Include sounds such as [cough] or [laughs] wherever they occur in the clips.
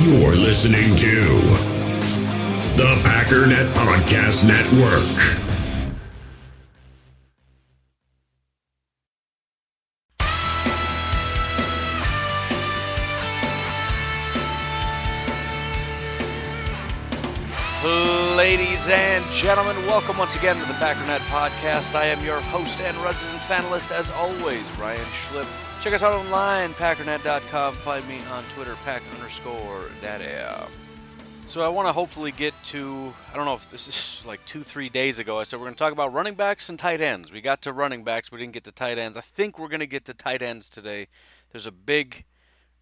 You're listening to the Packernet Podcast Network. Ladies and gentlemen, welcome once again to the Packernet Podcast. I am your host and resident fanalist, as always, Ryan Schlip. Check us out online, packernet.com. Find me on Twitter, pack underscore daddy. So I want to hopefully get to, I don't know if this is [laughs] like two, three days ago, I said we're going to talk about running backs and tight ends. We got to running backs, we didn't get to tight ends. I think we're going to get to tight ends today. There's a big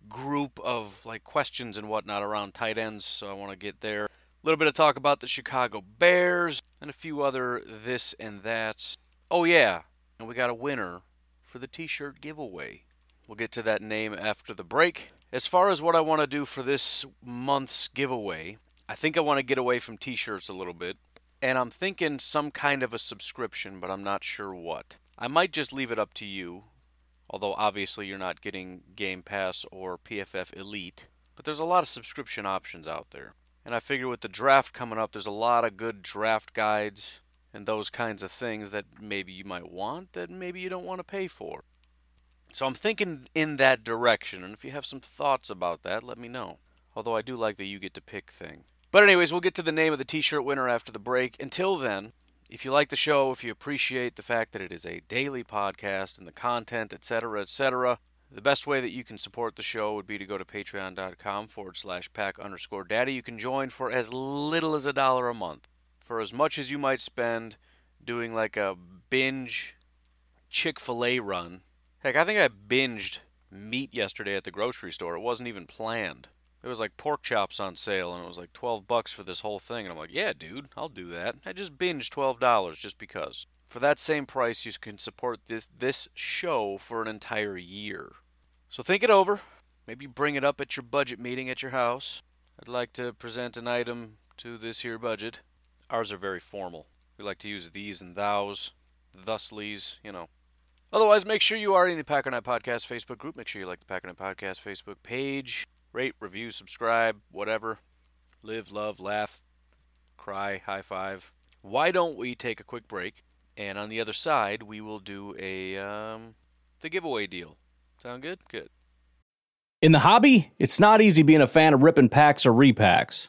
group of like questions and whatnot around tight ends, so I want to get there A little bit of talk about the Chicago Bears and a few other this and that's. Oh yeah, and we got a winner for the t-shirt giveaway. We'll get to that name after the break. As far as what I want to do for this month's giveaway, I think I want to get away from t-shirts a little bit, and I'm thinking some kind of a subscription, but I'm not sure what. I might just leave it up to you, although obviously you're not getting Game Pass or PFF Elite, but there's a lot of subscription options out there. And I figure with the draft coming up, there's a lot of good draft guides and those kinds of things that maybe you might want that maybe you don't want to pay for. So I'm thinking in that direction, and if you have some thoughts about that, let me know. Although I do like the you get to pick thing. But, anyways, we'll get to the name of the t shirt winner after the break. Until then, if you like the show, if you appreciate the fact that it is a daily podcast and the content, etc., etc., the best way that you can support the show would be to go to patreon.com forward slash pack underscore daddy. You can join for as little as a dollar a month. For as much as you might spend doing like a binge Chick fil A run. Heck, I think I binged meat yesterday at the grocery store. It wasn't even planned. It was like pork chops on sale and it was like 12 bucks for this whole thing. And I'm like, yeah, dude, I'll do that. I just binged $12 just because. For that same price, you can support this this show for an entire year. So think it over. Maybe bring it up at your budget meeting at your house. I'd like to present an item to this here budget. Ours are very formal. We like to use these and thous, thuslies, you know. Otherwise, make sure you are in the Packernet Podcast Facebook group. Make sure you like the Packernet Podcast Facebook page. Rate, review, subscribe, whatever. Live, love, laugh, cry, high five. Why don't we take a quick break? And on the other side, we will do a um, the giveaway deal. Sound good? Good. In the hobby, it's not easy being a fan of ripping packs or repacks.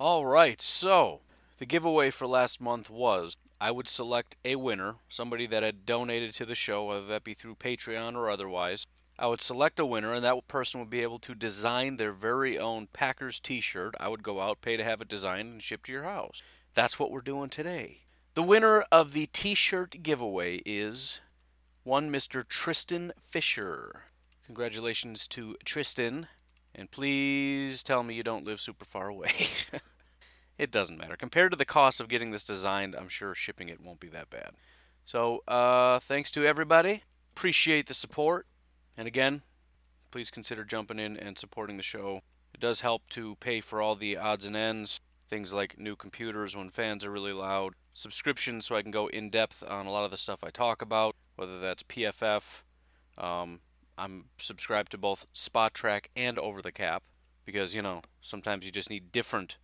All right, so the giveaway for last month was I would select a winner, somebody that had donated to the show, whether that be through Patreon or otherwise. I would select a winner, and that person would be able to design their very own Packers t shirt. I would go out, pay to have it designed, and shipped to your house. That's what we're doing today. The winner of the t shirt giveaway is one Mr. Tristan Fisher. Congratulations to Tristan. And please tell me you don't live super far away. [laughs] it doesn't matter. Compared to the cost of getting this designed, I'm sure shipping it won't be that bad. So, uh, thanks to everybody. Appreciate the support. And again, please consider jumping in and supporting the show. It does help to pay for all the odds and ends things like new computers when fans are really loud, subscriptions so I can go in depth on a lot of the stuff I talk about, whether that's PFF. Um, I'm subscribed to both Spotrac and Over the Cap because, you know, sometimes you just need different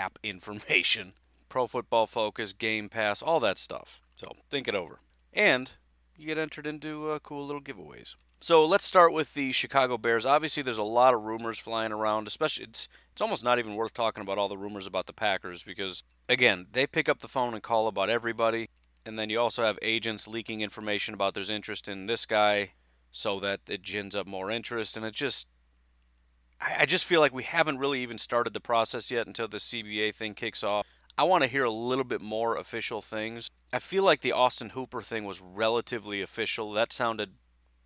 cap information. [laughs] Pro Football Focus, Game Pass, all that stuff. So think it over. And you get entered into uh, cool little giveaways. So let's start with the Chicago Bears. Obviously, there's a lot of rumors flying around. Especially, it's it's almost not even worth talking about all the rumors about the Packers because again, they pick up the phone and call about everybody, and then you also have agents leaking information about there's interest in this guy, so that it gins up more interest, and it just I just feel like we haven't really even started the process yet until the CBA thing kicks off. I want to hear a little bit more official things. I feel like the Austin Hooper thing was relatively official. That sounded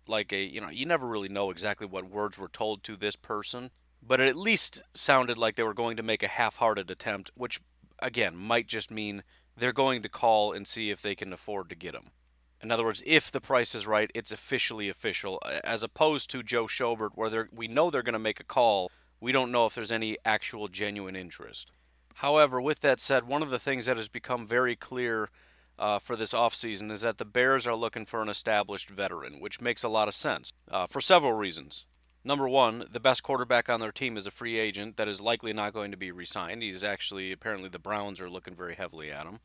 like a, you know, you never really know exactly what words were told to this person, but it at least sounded like they were going to make a half hearted attempt, which, again, might just mean they're going to call and see if they can afford to get him. In other words, if the price is right, it's officially official, as opposed to Joe Schobert, where we know they're going to make a call. We don't know if there's any actual genuine interest. However, with that said, one of the things that has become very clear uh, for this offseason is that the Bears are looking for an established veteran, which makes a lot of sense uh, for several reasons. Number one, the best quarterback on their team is a free agent that is likely not going to be re signed. He's actually, apparently, the Browns are looking very heavily at him.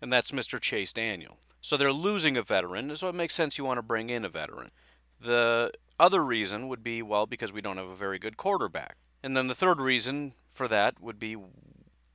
And that's Mr. Chase Daniel. So they're losing a veteran, so it makes sense you want to bring in a veteran. The other reason would be, well, because we don't have a very good quarterback. And then the third reason for that would be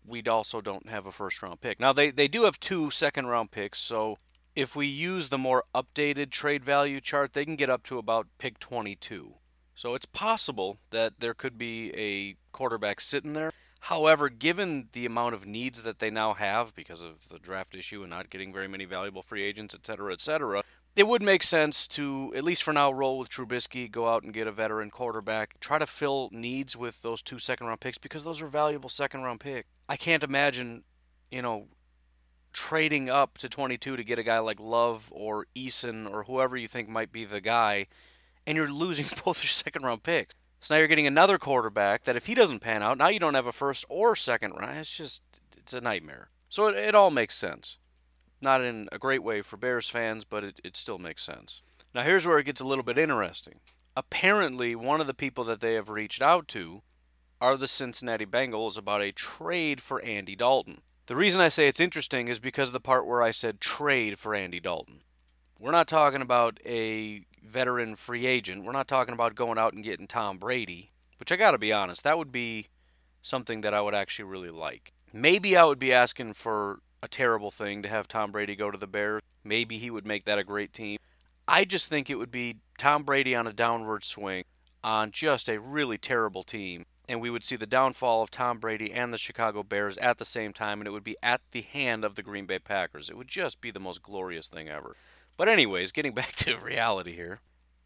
we also don't have a first round pick. Now, they, they do have two second round picks, so if we use the more updated trade value chart, they can get up to about pick 22. So it's possible that there could be a quarterback sitting there. However, given the amount of needs that they now have because of the draft issue and not getting very many valuable free agents, et cetera, et cetera, it would make sense to, at least for now, roll with Trubisky, go out and get a veteran quarterback, try to fill needs with those two second round picks because those are valuable second round picks. I can't imagine, you know, trading up to 22 to get a guy like Love or Eason or whoever you think might be the guy, and you're losing [laughs] both your second round picks. So now you're getting another quarterback that if he doesn't pan out, now you don't have a first or second round. It's just, it's a nightmare. So it, it all makes sense. Not in a great way for Bears fans, but it, it still makes sense. Now here's where it gets a little bit interesting. Apparently, one of the people that they have reached out to are the Cincinnati Bengals about a trade for Andy Dalton. The reason I say it's interesting is because of the part where I said trade for Andy Dalton. We're not talking about a veteran free agent. We're not talking about going out and getting Tom Brady, which I got to be honest, that would be something that I would actually really like. Maybe I would be asking for a terrible thing to have Tom Brady go to the Bears. Maybe he would make that a great team. I just think it would be Tom Brady on a downward swing on just a really terrible team. And we would see the downfall of Tom Brady and the Chicago Bears at the same time, and it would be at the hand of the Green Bay Packers. It would just be the most glorious thing ever. But, anyways, getting [laughs] back to reality here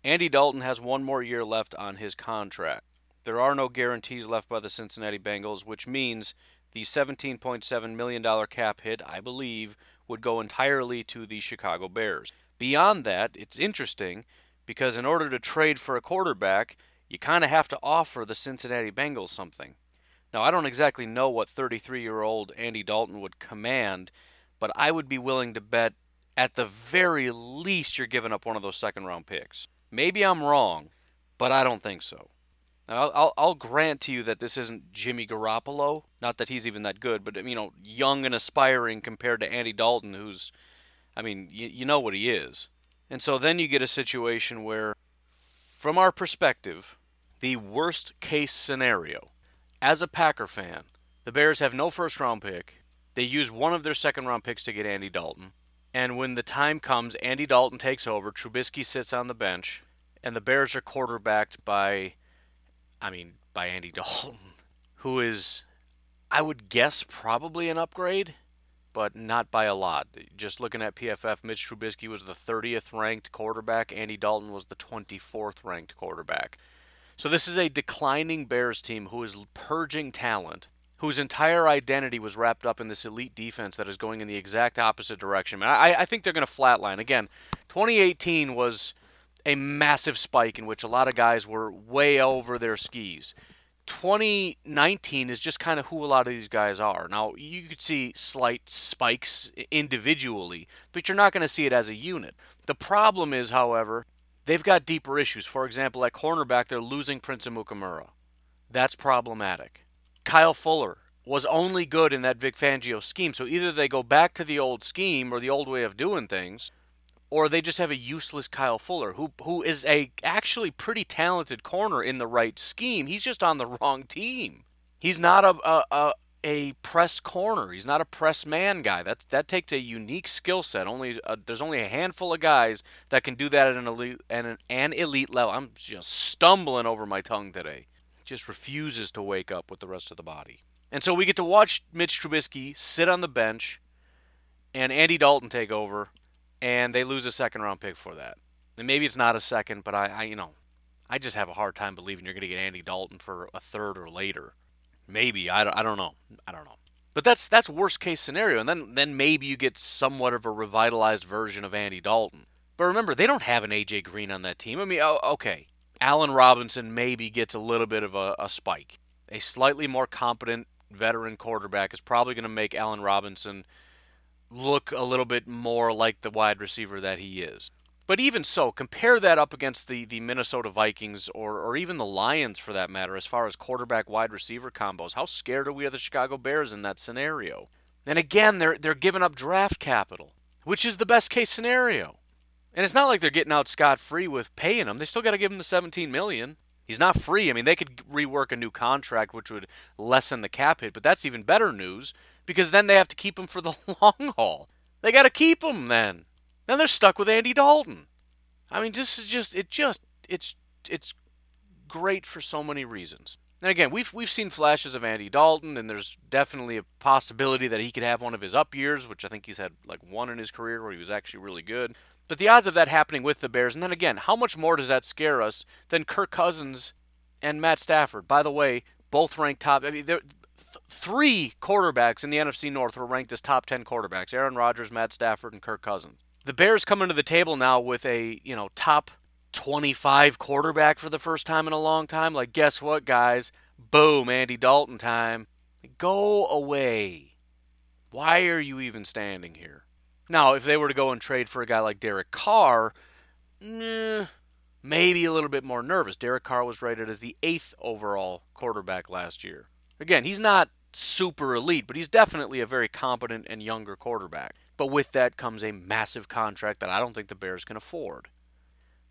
Andy Dalton has one more year left on his contract. There are no guarantees left by the Cincinnati Bengals, which means the $17.7 million cap hit, I believe, would go entirely to the Chicago Bears. Beyond that, it's interesting because in order to trade for a quarterback, you kind of have to offer the Cincinnati Bengals something. Now, I don't exactly know what 33 year old Andy Dalton would command, but I would be willing to bet at the very least, you're giving up one of those second round picks. Maybe I'm wrong, but I don't think so. Now, I'll, I'll, grant to you that this isn't Jimmy Garoppolo. Not that he's even that good, but you know, young and aspiring compared to Andy Dalton, who's, I mean, you, you know what he is. And so then you get a situation where, from our perspective, the worst case scenario, as a Packer fan, the Bears have no first round pick. They use one of their second round picks to get Andy Dalton. And when the time comes, Andy Dalton takes over, Trubisky sits on the bench, and the Bears are quarterbacked by, I mean, by Andy [laughs] Dalton, who is, I would guess, probably an upgrade, but not by a lot. Just looking at PFF, Mitch Trubisky was the 30th ranked quarterback, Andy Dalton was the 24th ranked quarterback. So this is a declining Bears team who is purging talent whose entire identity was wrapped up in this elite defense that is going in the exact opposite direction. I, I think they're going to flatline. Again, 2018 was a massive spike in which a lot of guys were way over their skis. 2019 is just kind of who a lot of these guys are. Now, you could see slight spikes individually, but you're not going to see it as a unit. The problem is, however, they've got deeper issues. For example, at cornerback, they're losing Prince Amukamara. That's problematic. Kyle Fuller was only good in that Vic Fangio scheme. So either they go back to the old scheme or the old way of doing things, or they just have a useless Kyle Fuller, who who is a actually pretty talented corner in the right scheme. He's just on the [laughs] wrong team. He's not a a, a, a press corner. He's not a press man guy. That that takes a unique skill set. Only uh, there's only a handful of guys that can do that at an elite an, an elite level. I'm just stumbling over my tongue today. Just refuses to wake up with the rest of the body. And so we get to watch Mitch Trubisky sit on the bench and Andy Dalton take over and they lose a second round pick for that. And maybe it's not a second, but I, I you know, I just have a hard time believing you're going to get Andy Dalton for a third or later. Maybe I don't, I don't know. I don't know. But that's that's worst case scenario, and then then maybe you get somewhat of a revitalized version of Andy Dalton. But remember, they don't have an AJ Green on that team. I mean, oh, okay, Allen Robinson maybe gets a little bit of a, a spike. A slightly more competent veteran quarterback is probably going to make Allen Robinson look a little bit more like the wide receiver that he is. But even so, compare that up against the, the Minnesota Vikings or, or even the Lions for that matter, as far as quarterback wide receiver combos. How scared are we of the Chicago Bears in that scenario? And again, they're they're giving up draft capital, which is the best case scenario. And it's not like they're getting out scot free with paying him. They still got to give him the 17 million. He's not free. I mean, they could rework a new contract, which would lessen the cap hit. But that's even better news because then they have to keep him for the [laughs] long haul. They got to keep him then. Then they're stuck with Andy Dalton. I mean, this is just it. Just it's it's great for so many reasons. And again, we've we've seen flashes of Andy Dalton, and there's definitely a possibility that he could have one of his up years, which I think he's had like one in his career where he was actually really good. But the odds of that happening with the Bears, and then again, how much more does that scare us than Kirk Cousins and Matt Stafford? By the way, both ranked top. I mean, th- three quarterbacks in the NFC North were ranked as top 10 quarterbacks Aaron Rodgers, Matt Stafford, and Kirk Cousins. The Bears come into the table now with a, you know, top 25 quarterback for the first time in a long time. Like, guess what, guys? Boom, Andy Dalton time. Go away. Why are you even standing here? Now, if they were to go and trade for a guy like Derek Carr, eh, maybe a little bit more nervous. Derek Carr was rated as the eighth overall quarterback last year. Again, he's not super elite, but he's definitely a very competent and younger quarterback. But with that comes a massive contract that I don't think the Bears can afford.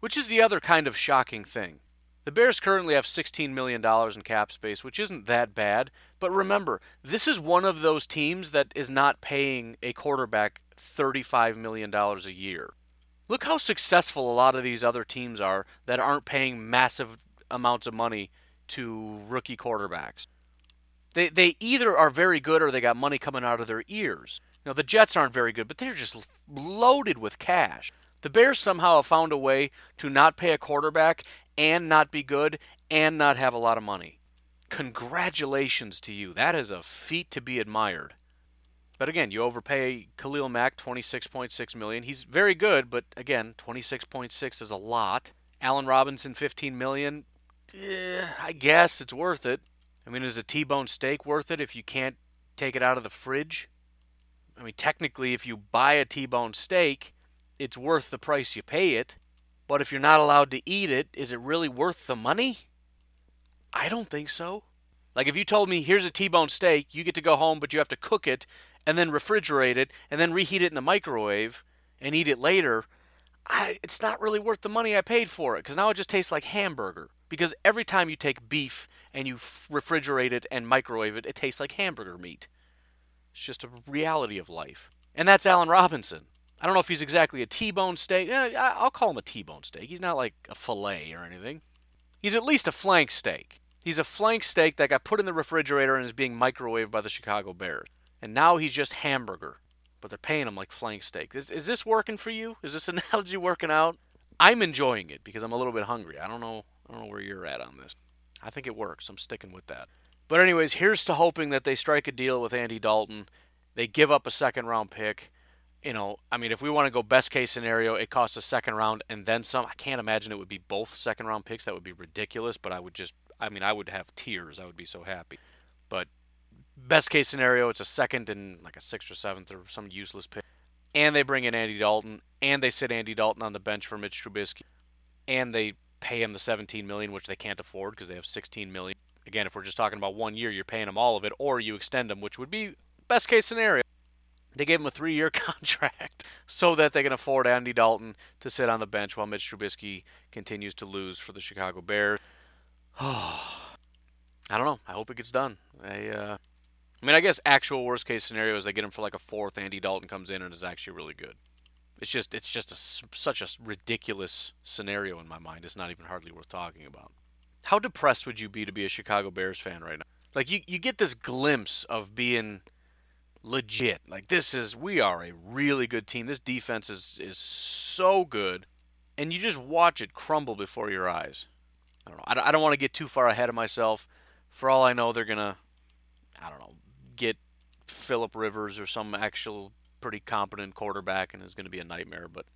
Which is the other kind of shocking thing. The Bears currently have $16 million in cap space, which isn't that bad. But remember, this is one of those teams that is not paying a quarterback $35 million a year. Look how successful a lot of these other teams are that aren't paying massive amounts of money to rookie quarterbacks. They, they either are very good or they got money coming out of their ears. Now, the Jets aren't very good, but they're just loaded with cash. The Bears somehow have found a way to not pay a quarterback and not be good and not have a lot of money. Congratulations to you. That is a feat to be admired. But again, you overpay Khalil Mack 26.6 million. He's very good, but again, 26.6 is a lot. Allen Robinson 15 million. Eh, I guess it's worth it. I mean, is a T-bone steak worth it if you can't take it out of the fridge? I mean, technically, if you buy a T-bone steak, it's worth the price you pay it. But if you're not allowed to eat it, is it really worth the money? I don't think so. Like if you told me here's a T-bone steak, you get to go home, but you have to cook it and then refrigerate it and then reheat it in the microwave and eat it later. I, it's not really worth the money I paid for it because now it just tastes like hamburger. Because every time you take beef and you refrigerate it and microwave it, it tastes like hamburger meat. It's just a reality of life. And that's Allen Robinson. I don't know if he's exactly a T-bone steak. Eh, I'll call him a T-bone steak. He's not like a fillet or anything. He's at least a flank steak. He's a flank steak that got put in the refrigerator and is being microwaved by the Chicago Bears. And now he's just hamburger, but they're paying him like flank steak. Is, is this working for you? Is this [laughs] analogy working out? I'm enjoying it because I'm a little bit hungry. I don't know. I don't know where you're at on this. I think it works. I'm sticking with that. But anyways, here's to hoping that they strike a deal with Andy Dalton. They give up a second round pick. You know, I mean, if we want to go best case scenario, it costs a second round and then some. I can't imagine it would be both second round picks. That would be ridiculous. But I would just, I mean, I would have tears. I would be so happy. But best case scenario, it's a second and like a sixth or seventh or some useless pick. And they bring in Andy Dalton, and they sit Andy Dalton on the bench for Mitch Trubisky, and they pay him the 17 million, which they can't afford because they have 16 million. Again, if we're just talking about one year, you're paying them all of it, or you extend them, which would be best case scenario. They gave him a three year [laughs] contract so that they can afford Andy Dalton to sit on the bench while Mitch Trubisky continues to lose for the Chicago Bears. [sighs] I don't know. I hope it gets done. I, uh, I mean, I guess actual worst case scenario is they get him for like a fourth. Andy Dalton comes in and is actually really good. It's just it's just a, such a ridiculous scenario in my mind. It's not even hardly worth talking about. How depressed would you be to be a Chicago Bears fan right now? Like you, you get this glimpse of being legit. Like this is we are a really good team. This defense is is so good, and you just watch it crumble before your eyes. I don't know. I don't, don't want to get too far ahead of myself. For all I know, they're gonna, I don't know, get Philip Rivers or some actual pretty competent quarterback, and it's to be a nightmare. But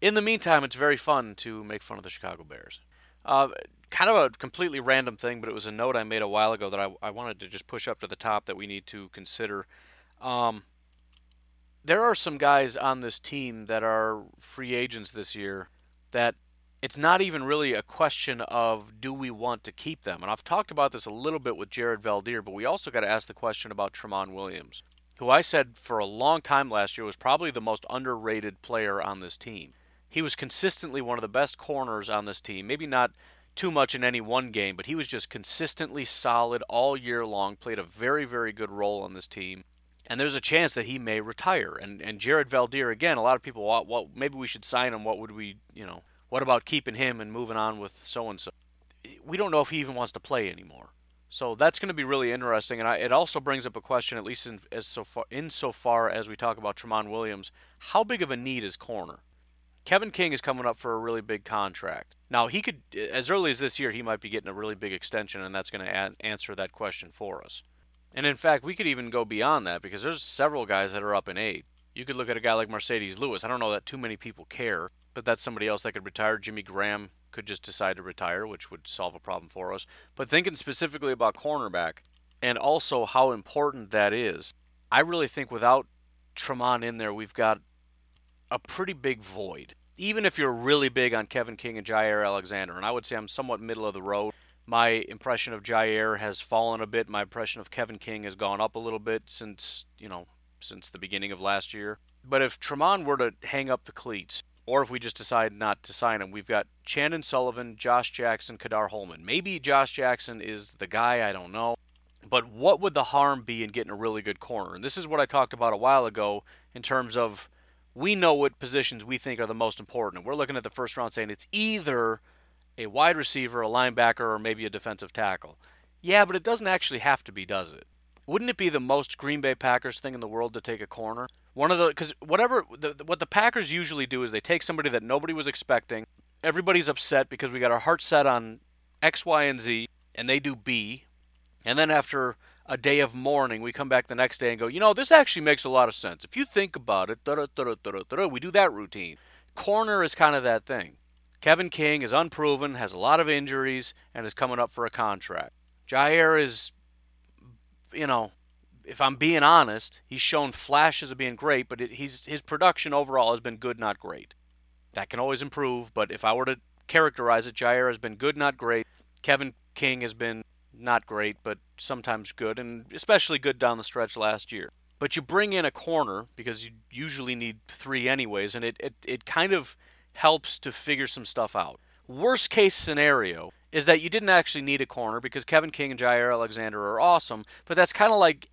in the meantime, it's very fun to make fun of the Chicago Bears. Uh, kind of a completely random thing, but it was a note I made a while ago that I, I wanted to just push up to the top that we need to consider um, there are some guys on this team that are free agents this year that it's not even really a question of do we want to keep them. And I've talked about this a little bit with Jared Veldheer, but we also got to ask the question about Tramon Williams, who I said for a long time last year was probably the most underrated player on this team. He was consistently one of the best corners on this team. Maybe not too much in any one game, but he was just consistently solid all year long, played a very, very good role on this team and there's a chance that he may retire. And and Jared Veldheer again, a lot of people, well, well, maybe we should sign him. What would we, you know, what about keeping him and moving on with so and so? We don't know if he even wants to play anymore. So that's going to be really interesting, and I, it also brings up a question, at least in as so far insofar as we talk about Tramon Williams, how big of a need is corner? Kevin King is coming up for a really big contract. Now he could, as early as this year, he might be getting a really big extension, and that's going to answer that question for us. And in fact, we could even go beyond that because there's several guys that are up in age. You could look at a guy like Marcedes Lewis. I don't know that too many people care, but that's somebody else that could retire. Jimmy Graham could just decide to retire, which would solve a problem for us. But thinking specifically about cornerback and also how important that is, I really think without Tramon in there, we've got a pretty big void. Even if you're really big on Kevin King and Jaire Alexander, and I would say I'm somewhat middle of the road my impression of Jaire has fallen a bit. My impression of Kevin King has gone up a little bit since, you know, since the beginning of last year. But if Tramon were to hang up the cleats, or if we just decide not to sign him, we've got Chandon Sullivan, Josh Jackson, Ka'dar Hollman. Maybe Josh Jackson is the guy, I don't know. But what would the harm be in getting a really good corner? And this is what I talked about a while ago in terms of we know what positions we think are the most important. And we're looking at the first round saying it's either a wide receiver, a linebacker, or maybe a defensive tackle. Yeah, but it doesn't actually have to be, does it? Wouldn't it be the most Green Bay Packers thing in the world to take a corner? One of the because whatever the, what the Packers usually do is they take somebody that nobody was expecting. Everybody's upset because we got our heart set on X, Y, and Z, and they do B. And then after a day of mourning, we come back the next day and go, you know, this actually makes a lot of sense. If you think about it, we do that routine. Corner is kind of that thing. Kevin King is unproven, has a lot of injuries, and is coming up for a contract. Jaire is, you know, if I'm being honest, he's shown flashes of being great, but it, he's his production overall has been good, not great. That can always improve, but if I were to characterize it, Jaire has been good, not great. Kevin King has been not great, but sometimes good, and especially good down the stretch last year. But you bring in a corner because you usually need three anyways, and it, it, it kind of helps to figure some stuff out. Worst case scenario is that you didn't actually need a corner because Kevin King and Jaire Alexander are awesome, but that's kind of like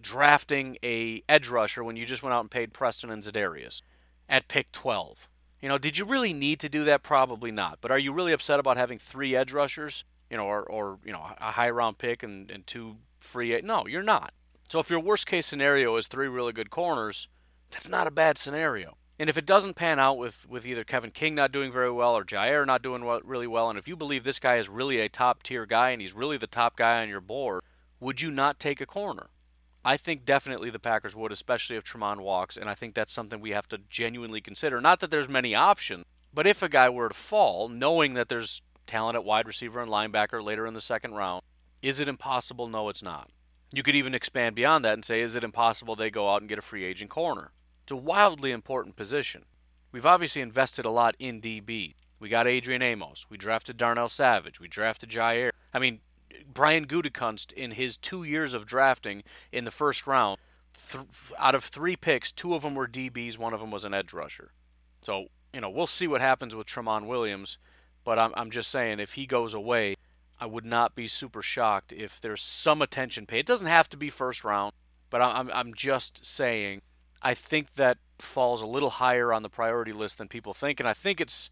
drafting a edge rusher when you just went out and paid Preston and Za'Darius at pick 12. You know, did you really need to do that? Probably not. But are you really upset about having three edge rushers? You know, or, or you know, a high round pick and, and two free. No, you're not. So if your worst case scenario is three really good corners, that's not a bad scenario. And if it doesn't pan out with, with either Kevin King not doing very well or Jaire not doing well, really well, and if you believe this guy is really a top tier guy and he's really the top guy on your board, would you not take a corner? I think definitely the Packers would, especially if Tramon walks, and I think that's something we have to genuinely consider. Not that there's many options, but if a guy were to fall, knowing that there's talent at wide receiver and linebacker later in the second round, is it impossible? No, it's not. You could even expand beyond that and say, is it impossible they go out and get a free agent corner? It's a wildly important position. We've obviously invested a lot in DB. We got Adrian Amos. We drafted Darnell Savage. We drafted Jaire. I mean, Brian Gutekunst, in his two years of drafting in the first round, th- out of three picks, two of them were DBs, one of them was an edge rusher. So you know we'll see what happens with Tramon Williams, but I'm I'm just saying if he goes away, I would not be super shocked if there's some attention paid. It doesn't have to be first round, but I'm I'm just saying I think that falls a little higher on the priority list than people think, and I think it's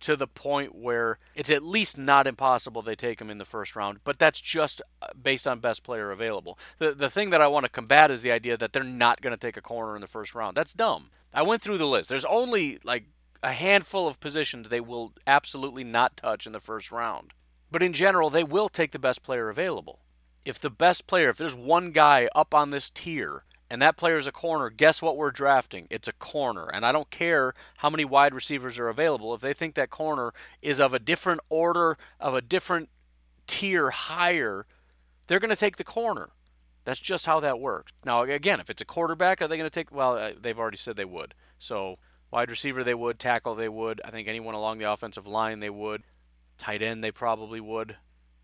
to the point where it's at least not impossible they take him in the first round, but that's just uh, based on best player available. The the thing that I want to combat is the idea that they're not going to take a corner in the first round. That's dumb. I went through the list. There's only like a handful of positions they will absolutely not touch in the first round. But in general, they will take the best player available. If the best player, if there's one guy up on this tier and that player is a corner, guess what we're drafting? It's a corner. And I don't care how many wide receivers are available. If they think that corner is of a different order, of a different tier higher, they're going to take the corner. That's just how that works. Now, again, if it's a quarterback, are they going to take? Well, uh, they've already said they would. So, wide receiver, they would. Tackle, they would. I think anyone along the offensive line, they would. Tight end, they probably would.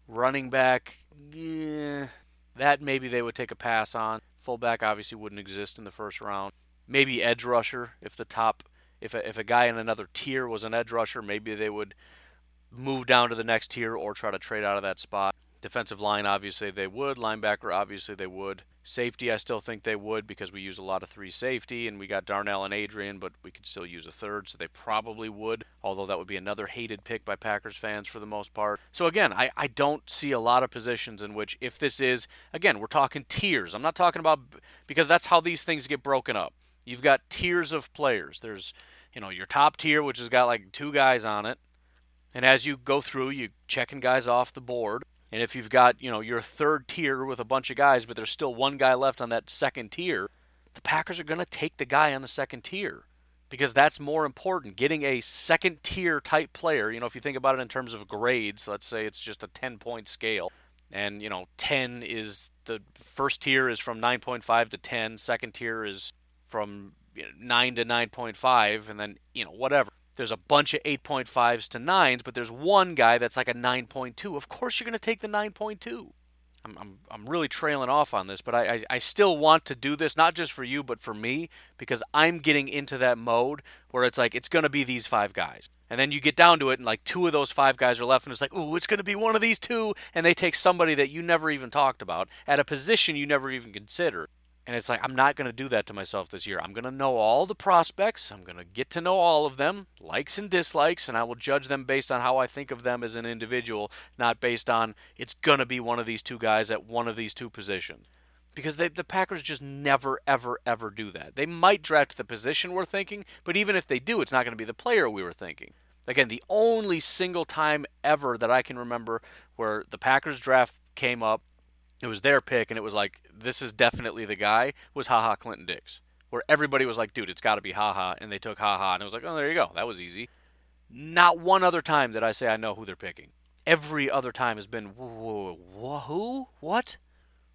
Running back, yeah, that maybe they would take a pass on. Fullback obviously wouldn't exist in the first round. Maybe edge rusher if the top, if a, if a guy in another tier was an edge rusher, maybe they would move down to the next tier or try to trade out of that spot. Defensive line, obviously they would. Linebacker, obviously they would. Safety, I still think they would because we use a lot of three safety, and we got Darnell and Adrian, but we could still use a third, so they probably would, although that would be another hated pick by Packers fans for the most part. So again, I, I don't see a lot of positions in which, if this is, again, we're talking tiers. I'm not talking about, because that's how these things get broken up. You've got tiers of players. There's, you know, your top tier, which has got like two guys on it. And as you go through, you checking guys off the board. And if you've got, you know, your third tier with a bunch of guys, but there's still one guy left on that second tier, the Packers are going to take the guy on the second tier because that's more important. Getting a second tier type player, you know, if you think about it in terms of grades, let's say it's just a 10 point scale, and, you know, 10 is the first tier is from 9.5 to 10, second tier is from 9 to 9.5, and then, you know, whatever there's a bunch of 8.5s to 9s, but there's one guy that's like a 9.2. Of course, you're going to take the 9.2. I'm, I'm, I'm really trailing off on this, but I, I, I still want to do this, not just for you, but for me, because I'm getting into that mode where it's like, it's going to be these five guys. And then you get down to it, and like two of those five guys are left, and it's like, ooh, it's going to be one of these two. And they take somebody that you never even talked about at a position you never even considered. And it's like, I'm not going to do that to myself this year. I'm going to know all the prospects. I'm going to get to know all of them, likes and dislikes, and I will judge them based on how I think of them as an individual, not based on it's going to be one of these two guys at one of these two positions. Because they, the Packers just never, ever, ever do that. They might draft the position we're thinking, but even if they do, it's not going to be the player we were thinking. Again, the only single time ever that I can remember where the Packers draft came up it was their pick, and it was like, this is definitely the guy, was Ha Ha Clinton Dix. Where everybody was like, dude, it's got to be Ha Ha. And they took Ha Ha, and it was like, oh, there you go. That was easy. Not one other time did I say I know who they're picking. Every other time has been, whoa, whoa, who? What?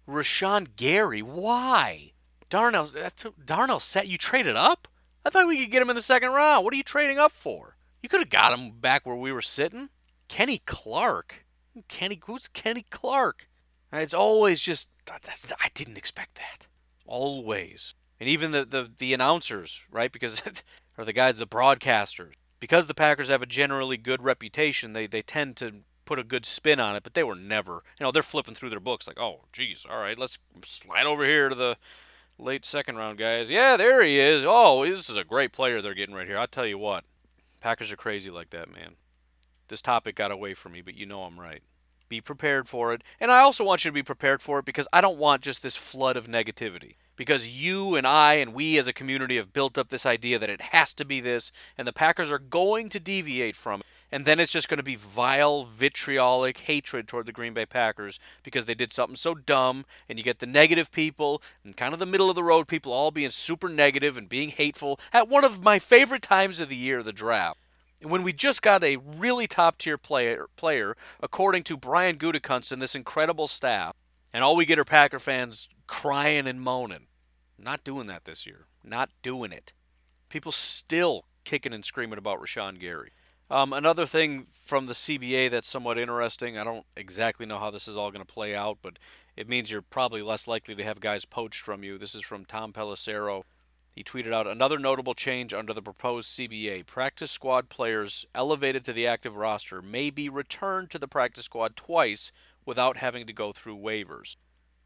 Rashan Gary. Why? Darnell, that's, Darnell set you traded up? I thought we could get him in the second round. What are you trading up for? You could have got him back where we were sitting. Kenny Clark. Kenny, who's Kenny Clark? It's always just I didn't expect that. Always, and even the the, the announcers, right? Because [laughs] or the guys, the broadcasters, because the Packers have a generally good reputation, they they tend to put a good spin on it. But they were never, you know, they're flipping through their books like, oh, geez, all right, let's slide over here to the late second round guys. Yeah, there he is. Oh, this is a great player they're getting right here. I'll tell you what, Packers are crazy like that, man. This topic got away from me, but you know I'm right. Be prepared for it. And I also want you to be prepared for it because I don't want just this flood of negativity. Because you and I and we as a community have built up this idea that it has to be this, and the Packers are going to deviate from it. And then it's just going to be vile, vitriolic hatred toward the Green Bay Packers because they did something so dumb. And you get the negative people and kind of the middle of the road people all being super negative and being hateful at one of my favorite times of the year, the draft when we just got a really top tier player, player, according to Brian Gutekunst and this incredible staff, and all we get are Packer fans crying and moaning. Not doing that this year. Not doing it. People still kicking and screaming about Rashan Gary. Um, another thing from the CBA that's somewhat interesting, I don't exactly know how this is all going to play out, but it means you're probably less likely to have guys poached from you. This is from Tom Pelissero. He tweeted out another notable change under the proposed CBA. Practice squad players elevated to the active roster may be returned to the practice squad twice without having to go through waivers.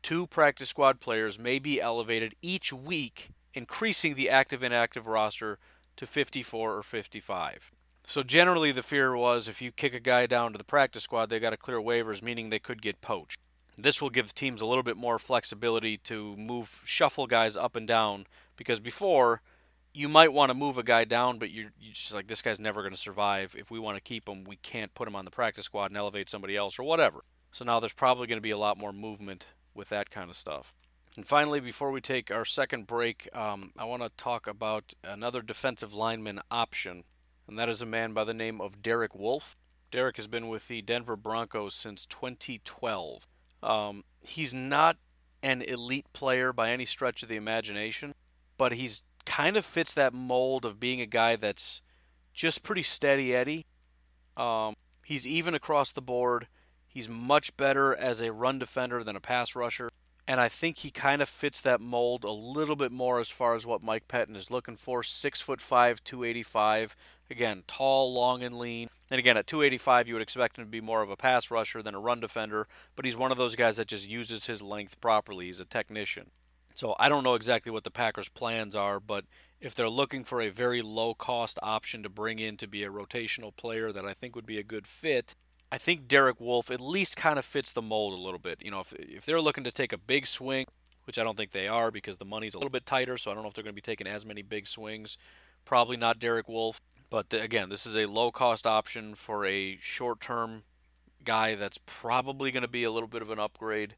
Two practice squad players may be elevated each week, increasing the active and inactive roster to 54 or 55. So generally, the fear was if you kick a guy down to the practice squad, they got to clear waivers, meaning they could get poached. This will give teams a little bit more flexibility to move, shuffle guys up and down, because before you might want to move a guy down, but you're, you're just like this guy's never going to survive. If we want to keep him, we can't put him on the practice squad and elevate somebody else or whatever. So now there's probably going to be a lot more movement with that kind of stuff. And finally, before we take our second break, um, I want to talk about another defensive lineman option and that is a man by the name of Derek Wolfe. Derek has been with the Denver Broncos since 2012. Um, he's not an elite player by any stretch of the imagination, but he's kind of fits that mold of being a guy that's just pretty steady Eddie. Um, he's even across the board. He's much better as a run defender than a pass rusher. And I think he kind of fits that mold a little bit more as far as what Mike Pettine is looking for. Six foot five, 285. Again, tall, long, and lean. And again, at 285, you would expect him to be more of a pass rusher than a run defender, but he's one of those guys that just uses his length properly. He's a technician. So I don't know exactly what the Packers' plans are, but if they're looking for a very low cost option to bring in to be a rotational player that I think would be a good fit, I think Derek Wolfe at least kind of fits the mold a little bit. You know, if, if they're looking to take a big swing, which I don't think they are because the money's a little bit tighter, so I don't know if they're going to be taking as many big swings. Probably not Derek Wolfe. But the, again, this is a low cost option for a short term guy that's probably going to be a little bit of an upgrade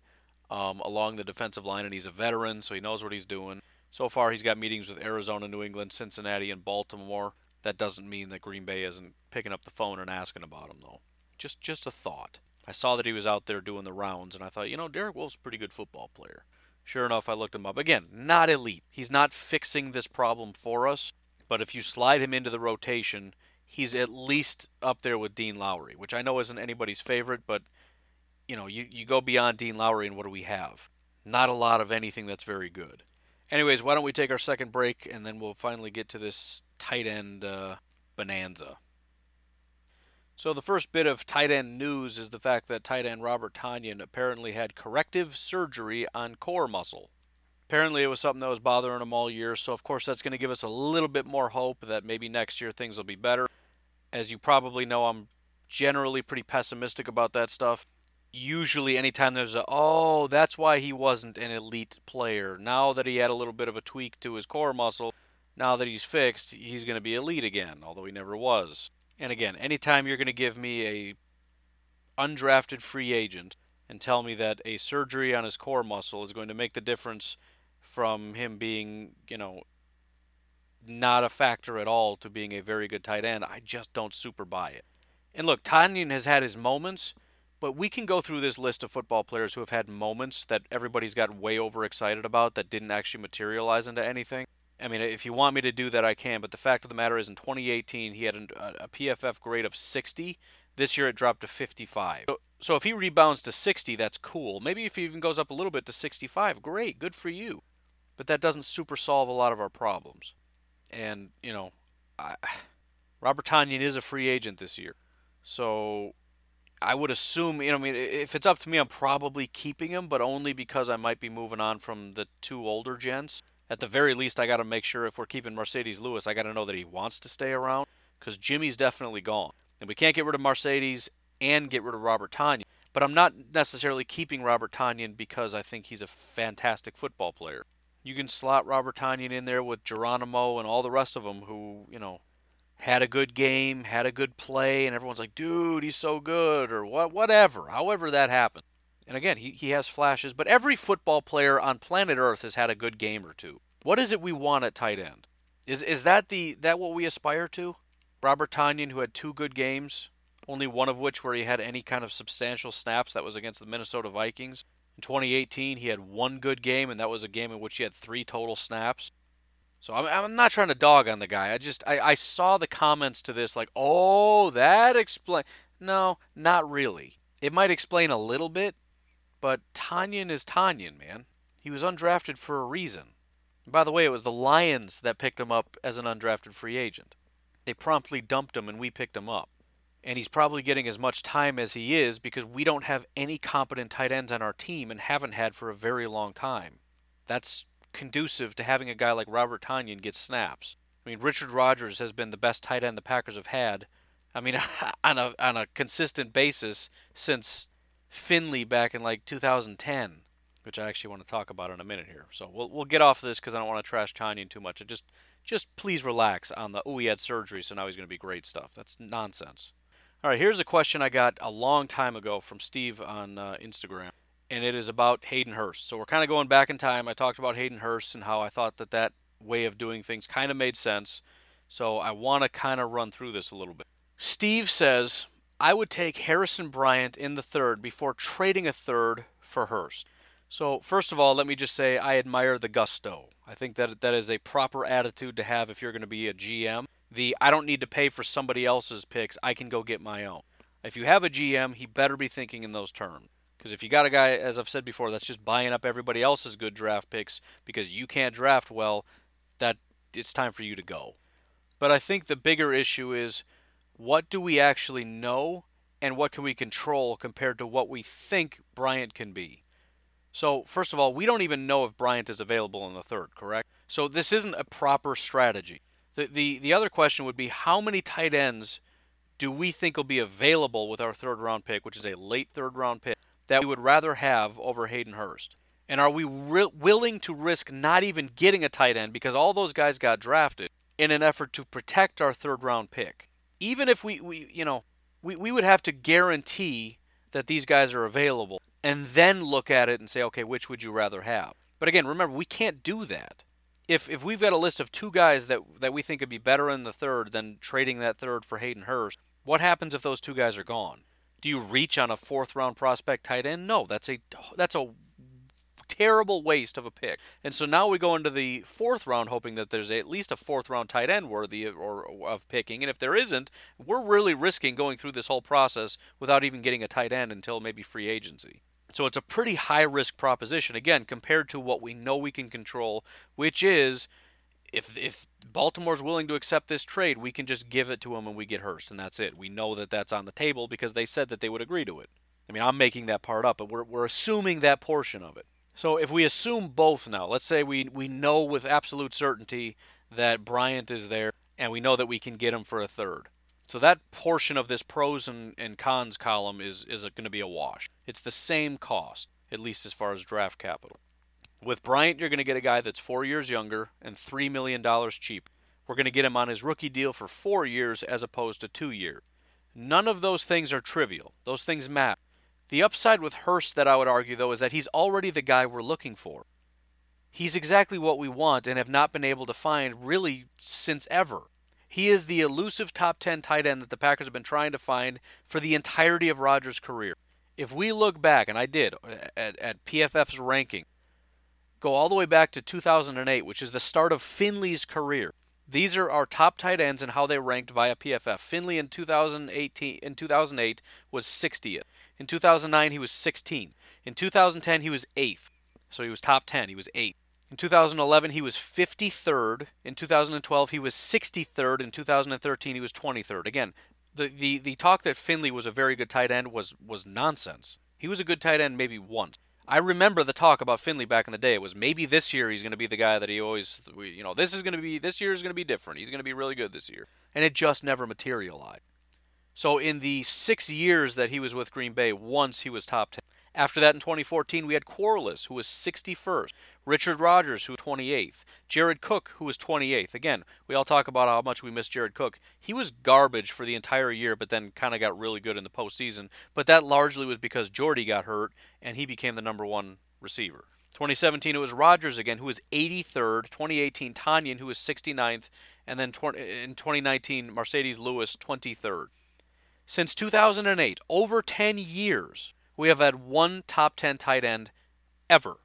um, along the defensive line, and he's a veteran, so he knows what he's doing. So far, he's got meetings with Arizona, New England, Cincinnati, and Baltimore. That doesn't mean that Green Bay isn't picking up the phone and asking about him, though. Just just a thought. I saw that he was out there doing the rounds, and I thought, you know, Derek Wolfe's a pretty good football player. Sure enough, I looked him up. Again, not elite. He's not fixing this problem for us, but if you slide him into the rotation, he's at least up there with Dean Lowry, which I know isn't anybody's favorite, but you know, you, you go beyond Dean Lowry and what do we have? Not a lot of anything that's very good. Anyways, why don't we take our second break and then we'll finally get to this tight end uh, bonanza. So the first bit of tight end news is the fact that tight end Robert Tonyan apparently had corrective surgery on core muscle. Apparently it was something that was bothering him all year, so of course that's going to give us a little bit more hope that maybe next year things will be better. As you probably know, I'm generally pretty pessimistic about that stuff. Usually anytime there's a oh, that's why he wasn't an elite player. Now that he had a little bit of a tweak to his core muscle, now that he's fixed, he's going to be elite again, although he never was. And again, anytime you're going to give me a undrafted free agent and tell me that a surgery on his core muscle is going to make the difference from him being, you know, not a factor at all to being a very good tight end, I just don't super buy it. And look, Tonyan has had his moments, but we can go through this list of football players who have had moments that everybody's got way overexcited about that didn't actually materialize into anything. I mean, if you want me to do that, I can. But the fact of the matter is, in 2018, he had a, a PFF grade of 60. This year, it dropped to 55. So, so if he rebounds to 60, that's cool. Maybe if he even goes up a little bit to 65, great, good for you. But that doesn't super solve a lot of our problems. And you know, I, [sighs] Robert Tonyan is a free agent this year, so I would assume, you know, I mean, if it's up to me, I'm probably keeping him, but only because I might be moving on from the two older gents at the very least, I got to make sure if we're keeping Marcedes Lewis, I got to know that he wants to stay around because Jimmy's definitely gone. And we can't get rid of Marcedes and get rid of Robert Tonyan. But I'm not necessarily keeping Robert Tonyan because I think he's a fantastic football player. You can slot Robert Tonyan in there with Geronimo and all the rest of them who, you know, had a good game, had a good play, and everyone's like, dude, he's so good, or what, whatever, however that happened. And again, he, he has flashes, but every football player on planet Earth has had a good game or two. What is it we want at tight end? Is is that the that what we aspire to? Robert Tonyan, who had two good games, only one of which where he had any kind of substantial snaps, that was against the Minnesota Vikings. In 2018, he had one good game, and that was a game in which he had three total snaps. So I'm, I'm not trying to dog on the guy. I just I, I saw the comments to this like, oh, that explain. No, not really. It might explain a little bit, but Tonyan is Tonyan, man. He was undrafted for a reason. By the way, it was the Lions that picked him up as an undrafted free agent. They promptly dumped him, and we picked him up. And he's probably getting as much time as he is because we don't have any competent tight ends on our team and haven't had for a very long time. That's conducive to having a guy like Robert Tonyan get snaps. I mean, Richard Rodgers has been the best tight end the Packers have had. I mean, [laughs] on a on a consistent basis since Finley back in like 2010, which I actually want to talk about in a minute here. So we'll we'll get off of this because I don't want to trash Tonyan too much. I just just please relax on the oh he had surgery so now he's going to be great stuff. That's nonsense. All right, here's a question I got a long time ago from Steve on uh, Instagram and it is about Hayden Hurst. So we're kind of going back in time. I talked about Hayden Hurst and how I thought that that way of doing things kind of made sense. So I want to kind of run through this a little bit. Steve says, I would take Harrison Bryant in the third before trading a third for Hurst. So, first of all, let me just say I admire the gusto. I think that that is a proper attitude to have if you're going to be a GM. The I don't need to pay for somebody else's picks, I can go get my own. If you have a GM, he better be thinking in those terms. Because if you got a guy, as I've said before, that's just buying up everybody else's good draft picks because you can't draft well, that it's time for you to go. But I think the bigger issue is what do we actually know and what can we control compared to what we think Bryant can be. So, first of all, we don't even know if Bryant is available in the third, correct? So, this isn't a proper strategy. The, the, the other question would be how many tight ends do we think will be available with our third round pick, which is a late third round pick? That we would rather have over Hayden Hurst? And are we re- willing to risk not even getting a tight end because all those guys got drafted in an effort to protect our third round pick? Even if we, we you know, we, we would have to guarantee that these guys are available and then look at it and say, okay, which would you rather have? But again, remember, we can't do that. If, if we've got a list of two guys that, that we think would be better in the third than trading that third for Hayden Hurst, what happens if those two guys are gone? Do you reach on a fourth round prospect tight end? No, that's a that's a terrible waste of a pick. And so now we go into the fourth round hoping that there's at least a fourth round tight end worthy or, of picking. And if there isn't, we're really risking going through this whole process without even getting a tight end until maybe free agency. So it's a pretty high risk proposition, again, compared to what we know we can control, which is if if Baltimore's willing to accept this trade, we can just give it to them and we get Hurst, and that's it. We know that that's on the table because they said that they would agree to it. I mean, I'm making that part up, but we're we're assuming that portion of it. So if we assume both now, let's say we we know with absolute certainty that Bryant is there, and we know that we can get him for a third. So that portion of this pros and, and cons column is is going to be a wash. It's the same cost, at least as far as draft capital. With Bryant, you're going to get a guy that's four years younger and $3 million cheap. We're going to get him on his rookie deal for four years as opposed to two years. None of those things are trivial. Those things matter. The upside with Hurst, that I would argue, though, is that he's already the guy we're looking for. He's exactly what we want and have not been able to find really since ever. He is the elusive top 10 tight end that the Packers have been trying to find for the entirety of Rodgers' career. If we look back, and I did, uh, at, at PFF's ranking, go all the way back to 2008, which is the start of Finley's career. These are our top tight ends and how they ranked via PFF. Finley in 2018 in 2008 was 60th. In 2009 he was 16. In 2010 he was 8th. So he was top 10. He was 8. In 2011 he was 53rd. In 2012 he was 63rd. In 2013 he was 23rd. Again, the, the, the talk that Finley was a very good tight end was was nonsense. He was a good tight end maybe once. I remember the talk about Finley back in the day. It was maybe this year he's going to be the guy that he always, you know, this is going to be, this year is going to be different. He's going to be really good this year. And it just never materialized. So in the six years that he was with Green Bay, once he was top 10. After that, in 2014, we had Quarless, who was 61st. Richard Rodgers, who was 28th. Jared Cook, who was 28th. Again, we all talk about how much we miss Jared Cook. He was garbage for the entire year, but then kind of got really good in the postseason. But that largely was because Jordy got hurt, and he became the number one receiver. 2017, it was Rodgers again, who was 83rd. 2018, Tonyan, who was 69th. And then in 2019, Marcedes Lewis, 23rd. Since 2008, over 10 years, we have had one top 10 tight end ever.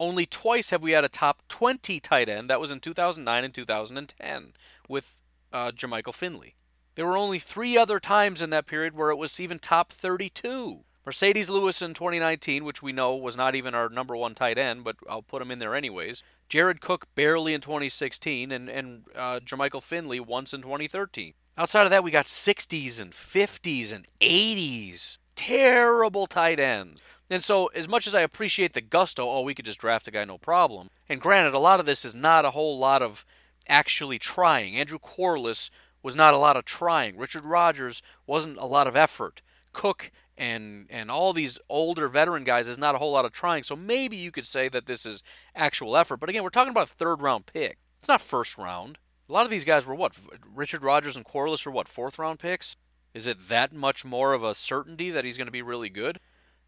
Only twice have we had a top 20 tight end. That was in 2009 and 2010 with uh, Jermichael Finley. There were only three other times in that period where it was even top 32. Marcedes Lewis in 2019, which we know was not even our number one tight end, but I'll put him in there anyways. Jared Cook barely in 2016, and, and uh, Jermichael Finley once in 2013. Outside of that, we got 60s and 50s and 80s. Terrible tight ends. And so, as much as I appreciate the gusto, oh, we could just draft a guy, no problem. And granted, a lot of this is not a whole lot of actually trying. Andrew Quarless was not a lot of trying. Richard Rodgers wasn't a lot of effort. Cook and and all these older veteran guys is not a whole lot of trying. So maybe you could say that this is actual effort. But again, we're talking about a third round pick. It's not first round. A lot of these guys were what? Richard Rodgers and Quarless were what? Fourth round picks? Is it that much more of a certainty that he's going to be really good?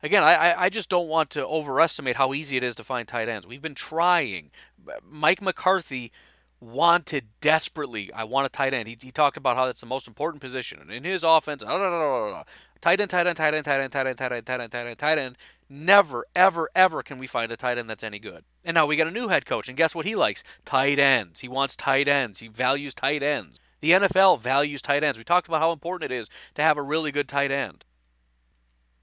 Again, I, I just don't want to overestimate how easy it is to find tight ends. We've been trying. Mike McCarthy wanted desperately, I want a tight end. He, he talked about how that's the most important position. And in his offense, ah, tight end, tight end, tight end, tight end, tight end, tight end, tight end, tight end, tight end. Never, ever, ever can we find a tight end that's any good. And now we got a new head coach, and guess what he likes? Tight ends. He wants tight ends. He values tight ends. The NFL values tight ends. We talked about how important it is to have a really good tight end.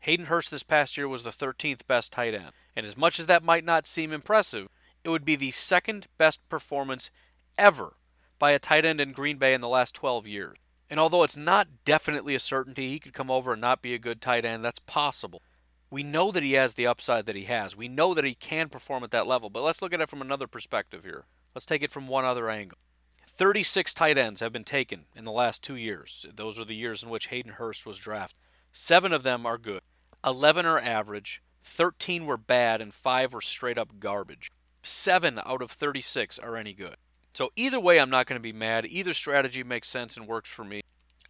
Hayden Hurst this past year was the 13th best tight end. And as much as that might not seem impressive, it would be the second best performance ever by a tight end in Green Bay in the last 12 years. And although it's not definitely a certainty he could come over and not be a good tight end, that's possible. We know that he has the upside that he has. We know that he can perform at that level, but let's look at it from another perspective here. Let's take it from one other angle. 36 tight ends have been taken in the last two years. Those are the years in which Hayden Hurst was drafted. Seven of them are good, 11 are average, 13 were bad, and five were straight up garbage. Seven out of 36 are any good. So either way, I'm not going to be mad. Either strategy makes sense and works for me.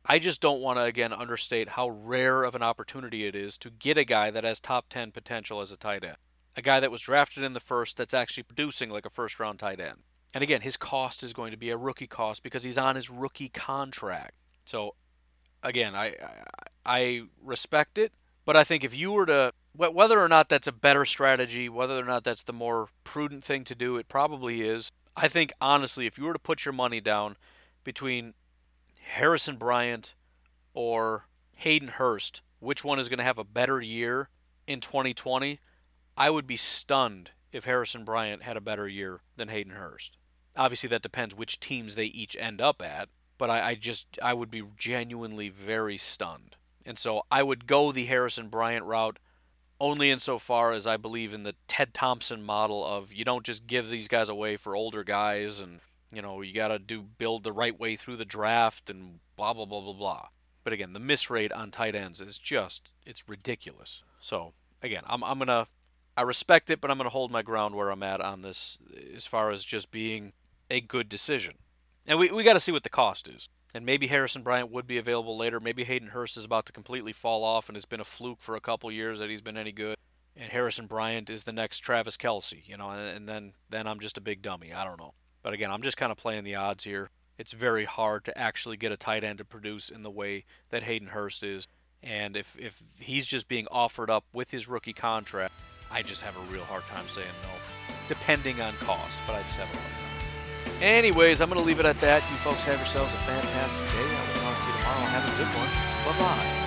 I just don't want to, again, understate how rare of an opportunity it is to get a guy that has top 10 potential as a tight end. A guy that was drafted in the first that's actually producing like a first round tight end. And again, his cost is going to be a rookie cost because he's on his rookie contract. So, again, I, I, respect it, but I think if you were to, whether or not that's a better strategy, whether or not that's the more prudent thing to do, it probably is. I think honestly, if you were to put your money down between Harrison Bryant or Hayden Hurst, which one is going to have a better year in 2020? I would be stunned if Harrison Bryant had a better year than Hayden Hurst. Obviously, that depends which teams they each end up at, but I, I just I would be genuinely very stunned. And so I would go the Harrison Bryant route only insofar as I believe in the Ted Thompson model of you don't just give these guys away for older guys and you know you got to do build the right way through the draft and blah blah blah blah blah. But again, the miss rate on tight ends is just it's ridiculous. So again, I'm I'm gonna I respect it, but I'm gonna hold my ground where I'm at on this as far as just being a good decision. And we we got to see what the cost is. And maybe Harrison Bryant would be available later. Maybe Hayden Hurst is about to completely fall off and it's been a fluke for a couple years that he's been any good. And Harrison Bryant is the next Travis Kelce, you know, and then then I'm just a big dummy. I don't know. But again, I'm just kind of playing the odds here. It's very hard to actually get a tight end to produce in the way that Hayden Hurst is. And if, if he's just being offered up with his rookie contract, I just have a real hard time saying no, depending on cost. But I just have a hard time. Anyways, I'm going to leave it at that. You folks have yourselves a fantastic day. I will talk to you tomorrow. Have a good one. Bye bye.